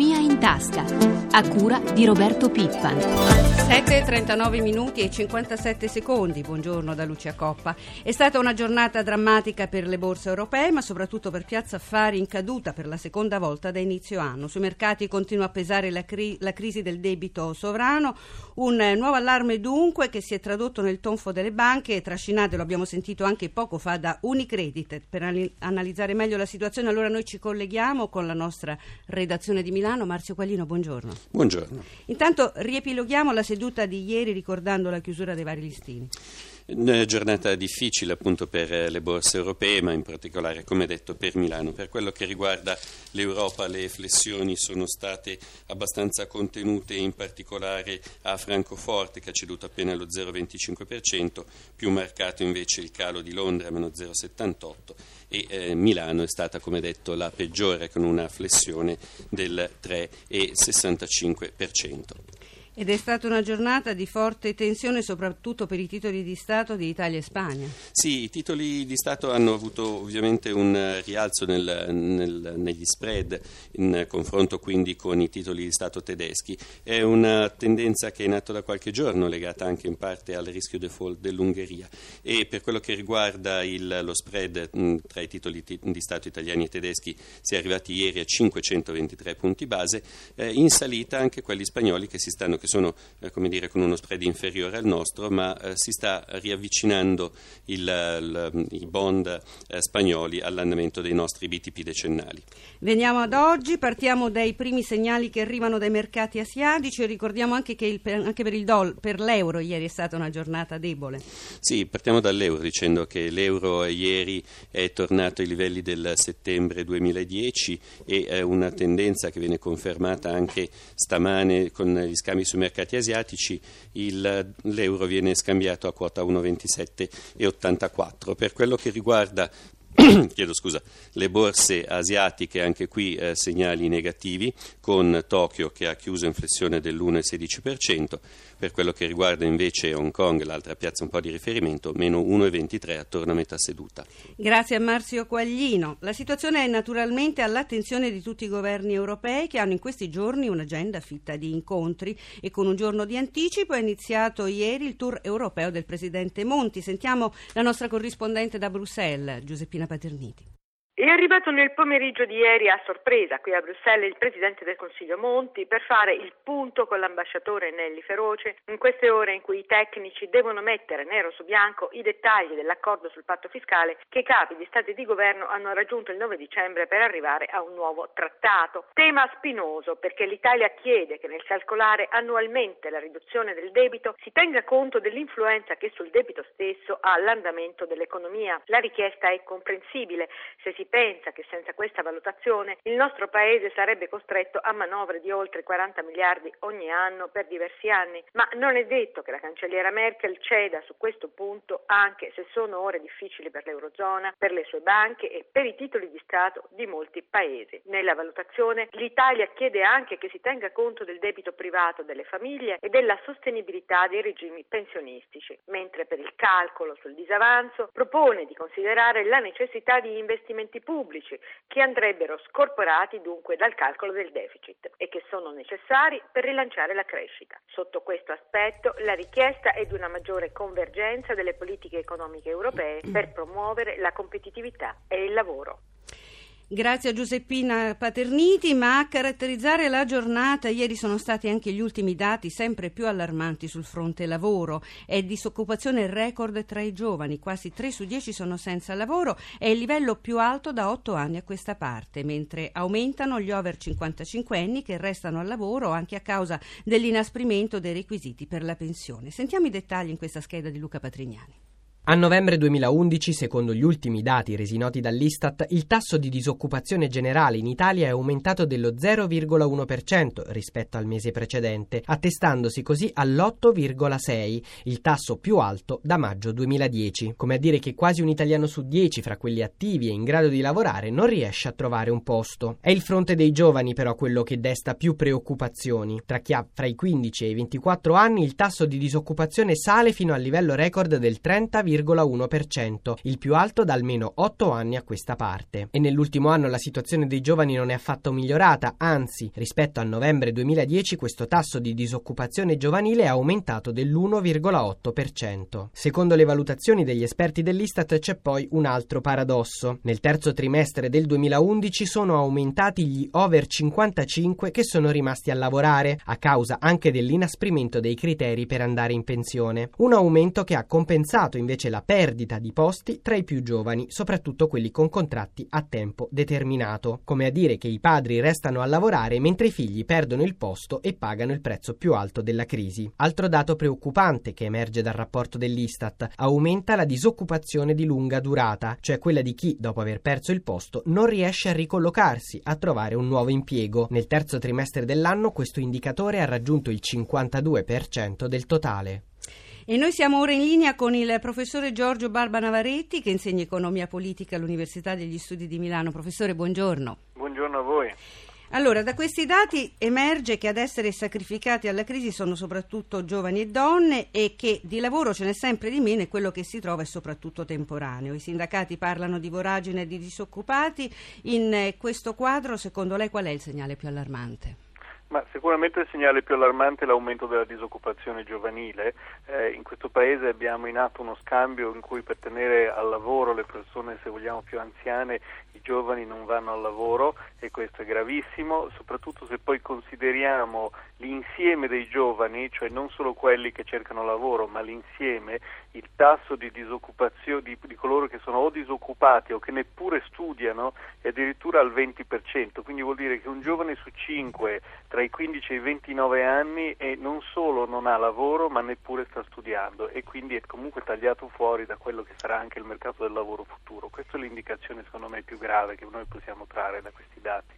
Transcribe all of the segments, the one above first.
Economia tasca, a cura di Roberto Pippan. 7.39 minuti e 57 secondi, buongiorno da Lucia Coppa. È stata una giornata drammatica per le borse europee, ma soprattutto per Piazza Affari in caduta per la seconda volta da inizio anno. Sui mercati continua a pesare la, cri- la crisi del debito sovrano, un nuovo allarme dunque che si è tradotto nel tonfo delle banche e trascinato, lo abbiamo sentito anche poco fa, da Unicredit. Per analizzare meglio la situazione allora noi ci colleghiamo con la nostra redazione di Milano. Marzio Quaglino, buongiorno. Buongiorno. Intanto riepiloghiamo la seduta di ieri ricordando la chiusura dei vari listini. Una giornata difficile appunto per eh, le borse europee, ma in particolare, come detto, per Milano. Per quello che riguarda l'Europa, le flessioni sono state abbastanza contenute, in particolare a Francoforte, che ha ceduto appena lo 0,25%, più marcato invece il calo di Londra, meno 0,78%, e eh, Milano è stata, come detto, la peggiore, con una flessione del 3,65%. Ed è stata una giornata di forte tensione soprattutto per i titoli di Stato di Italia e Spagna. Sì, i titoli di Stato hanno avuto ovviamente un rialzo nel, nel, negli spread in confronto quindi con i titoli di Stato tedeschi. È una tendenza che è nata da qualche giorno, legata anche in parte al rischio default dell'Ungheria. E per quello che riguarda il, lo spread mh, tra i titoli di Stato italiani e tedeschi si è arrivati ieri a 523 punti base, eh, in salita anche quelli spagnoli che si stanno sono eh, come dire, con uno spread inferiore al nostro, ma eh, si sta riavvicinando il, il, i bond eh, spagnoli all'andamento dei nostri BTP decennali. Veniamo ad oggi, partiamo dai primi segnali che arrivano dai mercati asiatici e ricordiamo anche che il, anche per, doll, per l'euro ieri è stata una giornata debole. Sì, partiamo dall'euro dicendo che l'euro ieri è tornato ai livelli del settembre 2010 e è una tendenza che viene confermata anche stamane con gli scambi sui mercati asiatici il, l'euro viene scambiato a quota 1,27,84. Per quello che riguarda chiedo scusa, le borse asiatiche, anche qui eh, segnali negativi, con Tokyo che ha chiuso in flessione dell'1,16%, per quello che riguarda invece Hong Kong, l'altra piazza un po' di riferimento, meno 1,23 attorno a metà seduta. Grazie a Marzio Quaglino. La situazione è naturalmente all'attenzione di tutti i governi europei che hanno in questi giorni un'agenda fitta di incontri e con un giorno di anticipo è iniziato ieri il tour europeo del Presidente Monti. Sentiamo la nostra corrispondente da Bruxelles, Giuseppina Paterniti. È arrivato nel pomeriggio di ieri a sorpresa qui a Bruxelles il Presidente del Consiglio Monti per fare il punto con l'ambasciatore Nelli Feroce in queste ore in cui i tecnici devono mettere nero su bianco i dettagli dell'accordo sul patto fiscale che i capi di Stati e di Governo hanno raggiunto il 9 dicembre per arrivare a un nuovo trattato. Tema spinoso perché l'Italia chiede che nel calcolare annualmente la riduzione del debito si tenga conto dell'influenza che sul debito stesso ha l'andamento dell'economia. La richiesta è comprensibile se si pensa che senza questa valutazione il nostro Paese sarebbe costretto a manovre di oltre 40 miliardi ogni anno per diversi anni, ma non è detto che la cancelliera Merkel ceda su questo punto anche se sono ore difficili per l'Eurozona, per le sue banche e per i titoli di Stato di molti Paesi. Nella valutazione l'Italia chiede anche che si tenga conto del debito privato delle famiglie e della sostenibilità dei regimi pensionistici, mentre per il calcolo sul disavanzo propone di considerare la necessità di investimenti investimenti pubblici che andrebbero scorporati dunque dal calcolo del deficit e che sono necessari per rilanciare la crescita. Sotto questo aspetto la richiesta è di una maggiore convergenza delle politiche economiche europee per promuovere la competitività e il lavoro. Grazie a Giuseppina Paterniti, ma a caratterizzare la giornata ieri sono stati anche gli ultimi dati sempre più allarmanti sul fronte lavoro. È disoccupazione record tra i giovani, quasi 3 su 10 sono senza lavoro, è il livello più alto da 8 anni a questa parte, mentre aumentano gli over 55 anni che restano al lavoro anche a causa dell'inasprimento dei requisiti per la pensione. Sentiamo i dettagli in questa scheda di Luca Patrignani. A novembre 2011, secondo gli ultimi dati resi noti dall'Istat, il tasso di disoccupazione generale in Italia è aumentato dello 0,1% rispetto al mese precedente, attestandosi così all'8,6%, il tasso più alto da maggio 2010. Come a dire che quasi un italiano su dieci fra quelli attivi e in grado di lavorare non riesce a trovare un posto. È il fronte dei giovani però quello che desta più preoccupazioni. Tra chi ha fra i 15 e i 24 anni il tasso di disoccupazione sale fino al livello record del 30,1%. 1,1%, il più alto da almeno 8 anni a questa parte. E nell'ultimo anno la situazione dei giovani non è affatto migliorata, anzi, rispetto a novembre 2010 questo tasso di disoccupazione giovanile è aumentato dell'1,8%. Secondo le valutazioni degli esperti dell'Istat c'è poi un altro paradosso. Nel terzo trimestre del 2011 sono aumentati gli over 55 che sono rimasti a lavorare, a causa anche dell'inasprimento dei criteri per andare in pensione. Un aumento che ha compensato invece la perdita di posti tra i più giovani, soprattutto quelli con contratti a tempo determinato. Come a dire che i padri restano a lavorare mentre i figli perdono il posto e pagano il prezzo più alto della crisi. Altro dato preoccupante che emerge dal rapporto dell'Istat aumenta la disoccupazione di lunga durata, cioè quella di chi, dopo aver perso il posto, non riesce a ricollocarsi, a trovare un nuovo impiego. Nel terzo trimestre dell'anno questo indicatore ha raggiunto il 52% del totale. E noi siamo ora in linea con il professore Giorgio Barba Navaretti che insegna economia politica all'Università degli Studi di Milano. Professore, buongiorno. Buongiorno a voi. Allora, da questi dati emerge che ad essere sacrificati alla crisi sono soprattutto giovani e donne e che di lavoro ce n'è sempre di meno e quello che si trova è soprattutto temporaneo. I sindacati parlano di voragine e di disoccupati. In questo quadro, secondo lei, qual è il segnale più allarmante? Ma sicuramente il segnale più allarmante è l'aumento della disoccupazione giovanile. Eh, in questo paese abbiamo in atto uno scambio in cui per tenere al lavoro le persone, se vogliamo, più anziane, i giovani non vanno al lavoro e questo è gravissimo, soprattutto se poi consideriamo l'insieme dei giovani, cioè non solo quelli che cercano lavoro, ma l'insieme, il tasso di disoccupazione di, di coloro che sono o disoccupati o che neppure studiano è addirittura al 20%, quindi vuol dire che un giovane su cinque tra i 15 e i 29 anni e non solo non ha lavoro ma neppure sta studiando e quindi è comunque tagliato fuori da quello che sarà anche il mercato del lavoro futuro. Questa è l'indicazione secondo me più grave che noi possiamo trarre da questi dati.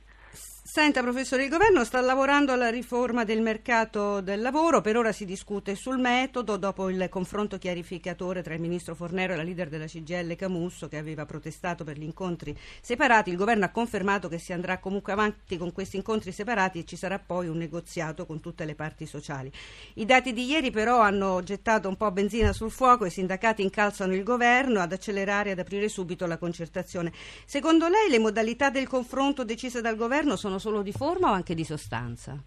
Senta professore, il governo sta lavorando alla riforma del mercato del lavoro, per ora si discute sul metodo dopo il confronto chiarificatore tra il ministro Fornero e la leader della CGL Camusso che aveva protestato per gli incontri separati. Il governo ha confermato che si andrà comunque avanti con questi incontri separati e ci sarà poi un negoziato con tutte le parti sociali. I dati di ieri però hanno gettato un po' benzina sul fuoco, i sindacati incalzano il governo ad accelerare e ad aprire subito la concertazione. Secondo lei le modalità del confronto decise dal governo sono solo di forma o anche di sostanza?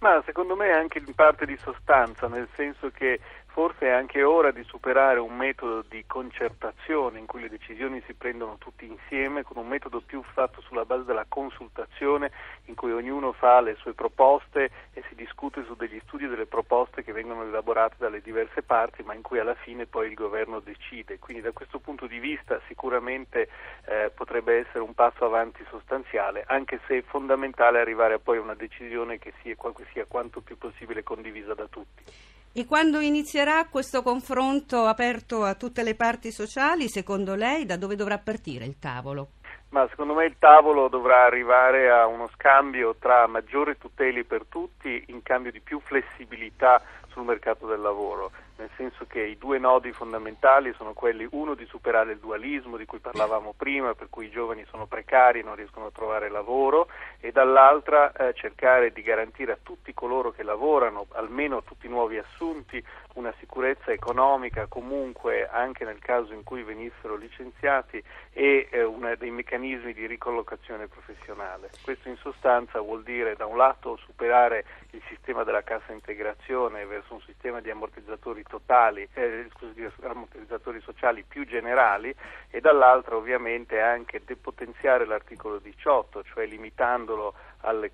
Ma secondo me anche in parte di sostanza, nel senso che forse è anche ora di superare un metodo di concertazione in cui le decisioni si prendono tutti insieme, con un metodo più fatto sulla base della consultazione in cui ognuno fa le sue proposte e si discute su degli studi e delle proposte che vengono elaborate dalle diverse parti, ma in cui alla fine poi il governo decide. Quindi da questo punto di vista sicuramente eh, potrebbe essere un passo avanti sostanziale, anche se è fondamentale arrivare a poi a una decisione che sia, sia quanto più possibile condivisa da tutti. E quando inizierà questo confronto aperto a tutte le parti sociali, secondo lei, da dove dovrà partire il tavolo? Ma secondo me il tavolo dovrà arrivare a uno scambio tra maggiori tutele per tutti in cambio di più flessibilità sul mercato del lavoro nel senso che i due nodi fondamentali sono quelli, uno di superare il dualismo di cui parlavamo prima, per cui i giovani sono precari e non riescono a trovare lavoro, e dall'altra eh, cercare di garantire a tutti coloro che lavorano, almeno a tutti i nuovi assunti, una sicurezza economica comunque anche nel caso in cui venissero licenziati e eh, una, dei meccanismi di ricollocazione professionale. Questo in sostanza vuol dire da un lato superare il sistema della cassa integrazione verso un sistema di ammortizzatori totali, eh, scusi, ammortizzatori sociali più generali e dall'altra ovviamente anche depotenziare l'articolo 18, cioè limitandolo alle,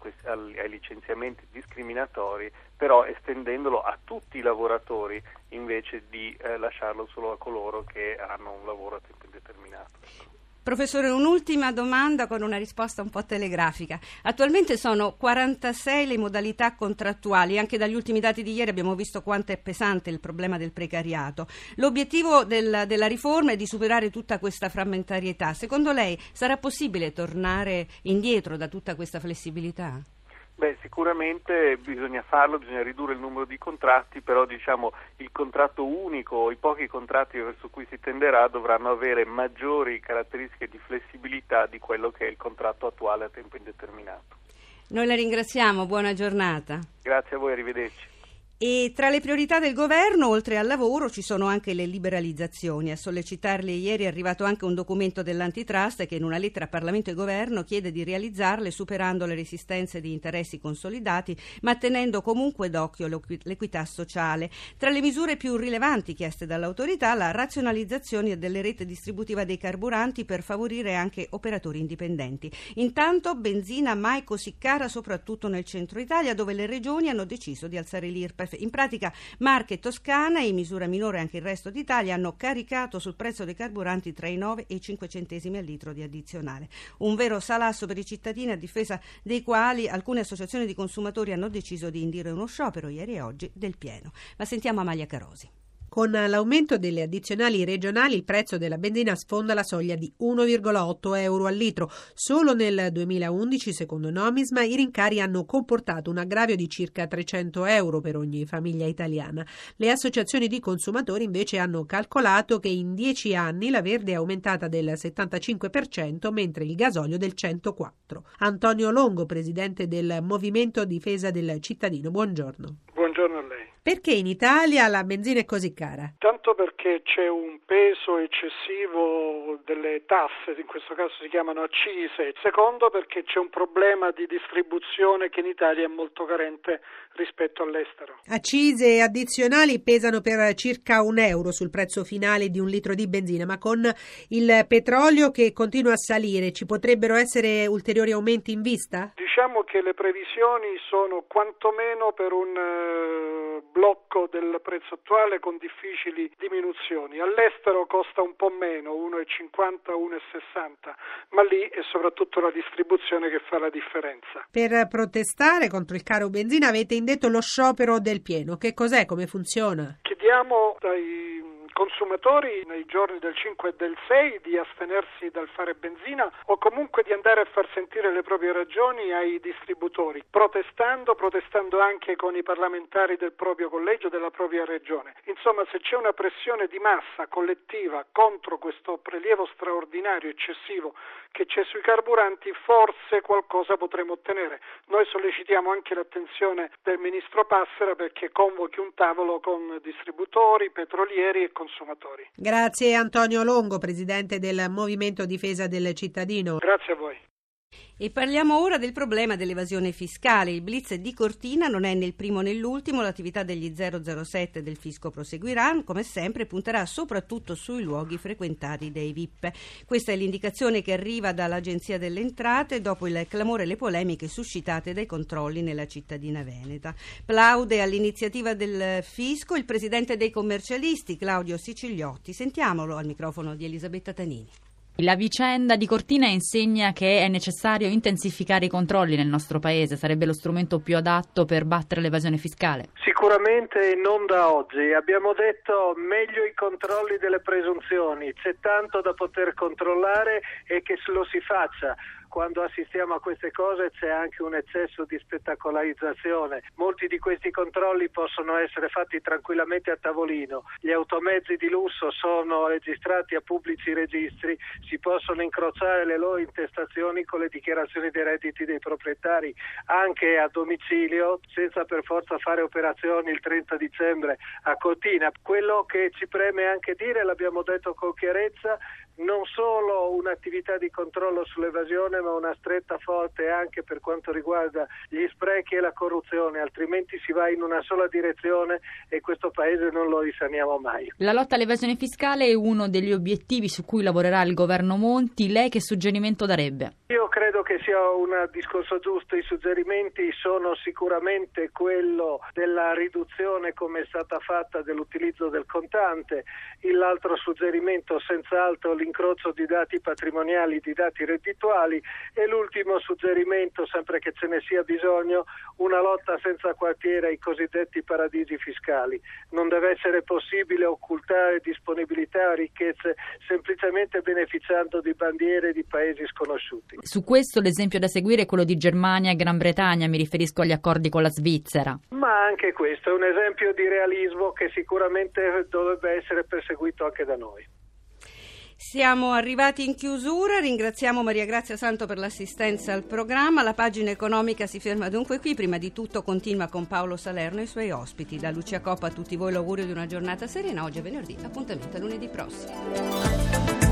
ai licenziamenti discriminatori, però estendendolo a tutti i lavoratori invece di eh, lasciarlo solo a coloro che hanno un lavoro a tempo indeterminato. Professore, un'ultima domanda con una risposta un po' telegrafica. Attualmente sono 46 le modalità contrattuali, anche dagli ultimi dati di ieri abbiamo visto quanto è pesante il problema del precariato. L'obiettivo del, della riforma è di superare tutta questa frammentarietà. Secondo lei sarà possibile tornare indietro da tutta questa flessibilità? Beh, sicuramente bisogna farlo, bisogna ridurre il numero di contratti, però diciamo il contratto unico, i pochi contratti verso cui si tenderà dovranno avere maggiori caratteristiche di flessibilità di quello che è il contratto attuale a tempo indeterminato. Noi la ringraziamo, buona giornata. Grazie a voi, arrivederci. E tra le priorità del governo, oltre al lavoro, ci sono anche le liberalizzazioni. A sollecitarle ieri è arrivato anche un documento dell'antitrust che in una lettera a Parlamento e Governo chiede di realizzarle superando le resistenze di interessi consolidati, ma tenendo comunque d'occhio l'equità sociale. Tra le misure più rilevanti chieste dall'autorità, la razionalizzazione delle reti distributiva dei carburanti per favorire anche operatori indipendenti. Intanto benzina mai così cara soprattutto nel centro Italia, dove le regioni hanno deciso di alzare l'IRPEF in pratica Marche e Toscana e in misura minore anche il resto d'Italia hanno caricato sul prezzo dei carburanti tra i 9 e i 5 centesimi al litro di addizionale. Un vero salasso per i cittadini a difesa dei quali alcune associazioni di consumatori hanno deciso di indire uno sciopero ieri e oggi del pieno. Ma sentiamo Amalia Carosi. Con l'aumento delle addizionali regionali il prezzo della benzina sfonda la soglia di 1,8 euro al litro. Solo nel 2011, secondo Nomisma, i rincari hanno comportato un aggravio di circa 300 euro per ogni famiglia italiana. Le associazioni di consumatori invece hanno calcolato che in 10 anni la verde è aumentata del 75%, mentre il gasolio del 104%. Antonio Longo, presidente del Movimento Difesa del Cittadino, buongiorno. Perché in Italia la benzina è così cara? Tanto perché c'è un peso eccessivo delle tasse, in questo caso si chiamano accise. Secondo perché c'è un problema di distribuzione che in Italia è molto carente rispetto all'estero. Accise addizionali pesano per circa un euro sul prezzo finale di un litro di benzina, ma con il petrolio che continua a salire ci potrebbero essere ulteriori aumenti in vista? Diciamo che le previsioni sono quantomeno per un blocco del prezzo attuale con difficili diminuzioni. All'estero costa un po' meno, 1,50, 1,60, ma lì è soprattutto la distribuzione che fa la differenza. Per protestare contro il caro benzina avete indetto lo sciopero del pieno. Che cos'è? Come funziona? Chiediamo dai consumatori nei giorni del 5 e del 6 di astenersi dal fare benzina o comunque di andare a far sentire le proprie ragioni ai distributori, protestando, protestando anche con i parlamentari del proprio collegio, della propria regione. Insomma, se c'è una pressione di massa collettiva contro questo prelievo straordinario, eccessivo che c'è sui carburanti, forse qualcosa potremo ottenere. Noi sollecitiamo anche l'attenzione del ministro Passera perché convochi un tavolo con distributori, petrolieri e consumatori. Grazie Antonio Longo, presidente del Movimento Difesa del Cittadino. Grazie a voi. E parliamo ora del problema dell'evasione fiscale. Il blitz di Cortina non è né il primo né l'ultimo, l'attività degli 007 del fisco proseguirà, come sempre punterà soprattutto sui luoghi frequentati dai VIP. Questa è l'indicazione che arriva dall'Agenzia delle Entrate dopo il clamore e le polemiche suscitate dai controlli nella cittadina veneta. Plaude all'iniziativa del fisco il presidente dei commercialisti Claudio Sicigliotti. Sentiamolo al microfono di Elisabetta Tanini. La vicenda di Cortina insegna che è necessario intensificare i controlli nel nostro paese, sarebbe lo strumento più adatto per battere l'evasione fiscale? Sicuramente non da oggi. Abbiamo detto meglio i controlli delle presunzioni, c'è tanto da poter controllare e che lo si faccia quando assistiamo a queste cose c'è anche un eccesso di spettacolarizzazione. Molti di questi controlli possono essere fatti tranquillamente a tavolino. Gli automezzi di lusso sono registrati a pubblici registri, si possono incrociare le loro intestazioni con le dichiarazioni dei redditi dei proprietari anche a domicilio senza per forza fare operazioni il 30 dicembre a Cortina. Quello che ci preme anche dire, l'abbiamo detto con chiarezza, non solo un'attività di controllo sull'evasione ma una stretta forte anche per quanto riguarda gli sprechi e la corruzione, altrimenti si va in una sola direzione e questo paese non lo risaniamo mai. La lotta all'evasione fiscale è uno degli obiettivi su cui lavorerà il governo Monti. Lei che suggerimento darebbe? Io credo che sia un discorso giusto. I suggerimenti sono sicuramente quello della riduzione come è stata fatta dell'utilizzo del contante, l'altro suggerimento senz'altro l'incrocio di dati patrimoniali, di dati reddituali e l'ultimo suggerimento, sempre che ce ne sia bisogno, una lotta senza quartiere ai cosiddetti paradisi fiscali. Non deve essere possibile occultare disponibilità o ricchezze semplicemente beneficiando di bandiere di paesi sconosciuti. Su questo l'esempio da seguire è quello di Germania e Gran Bretagna, mi riferisco agli accordi con la Svizzera. Ma anche questo è un esempio di realismo che sicuramente dovrebbe essere perseguito anche da noi. Siamo arrivati in chiusura, ringraziamo Maria Grazia Santo per l'assistenza al programma. La pagina economica si ferma dunque qui. Prima di tutto continua con Paolo Salerno e i suoi ospiti. Da Lucia Coppa a tutti voi l'augurio di una giornata serena. Oggi è venerdì, appuntamento a lunedì prossimo.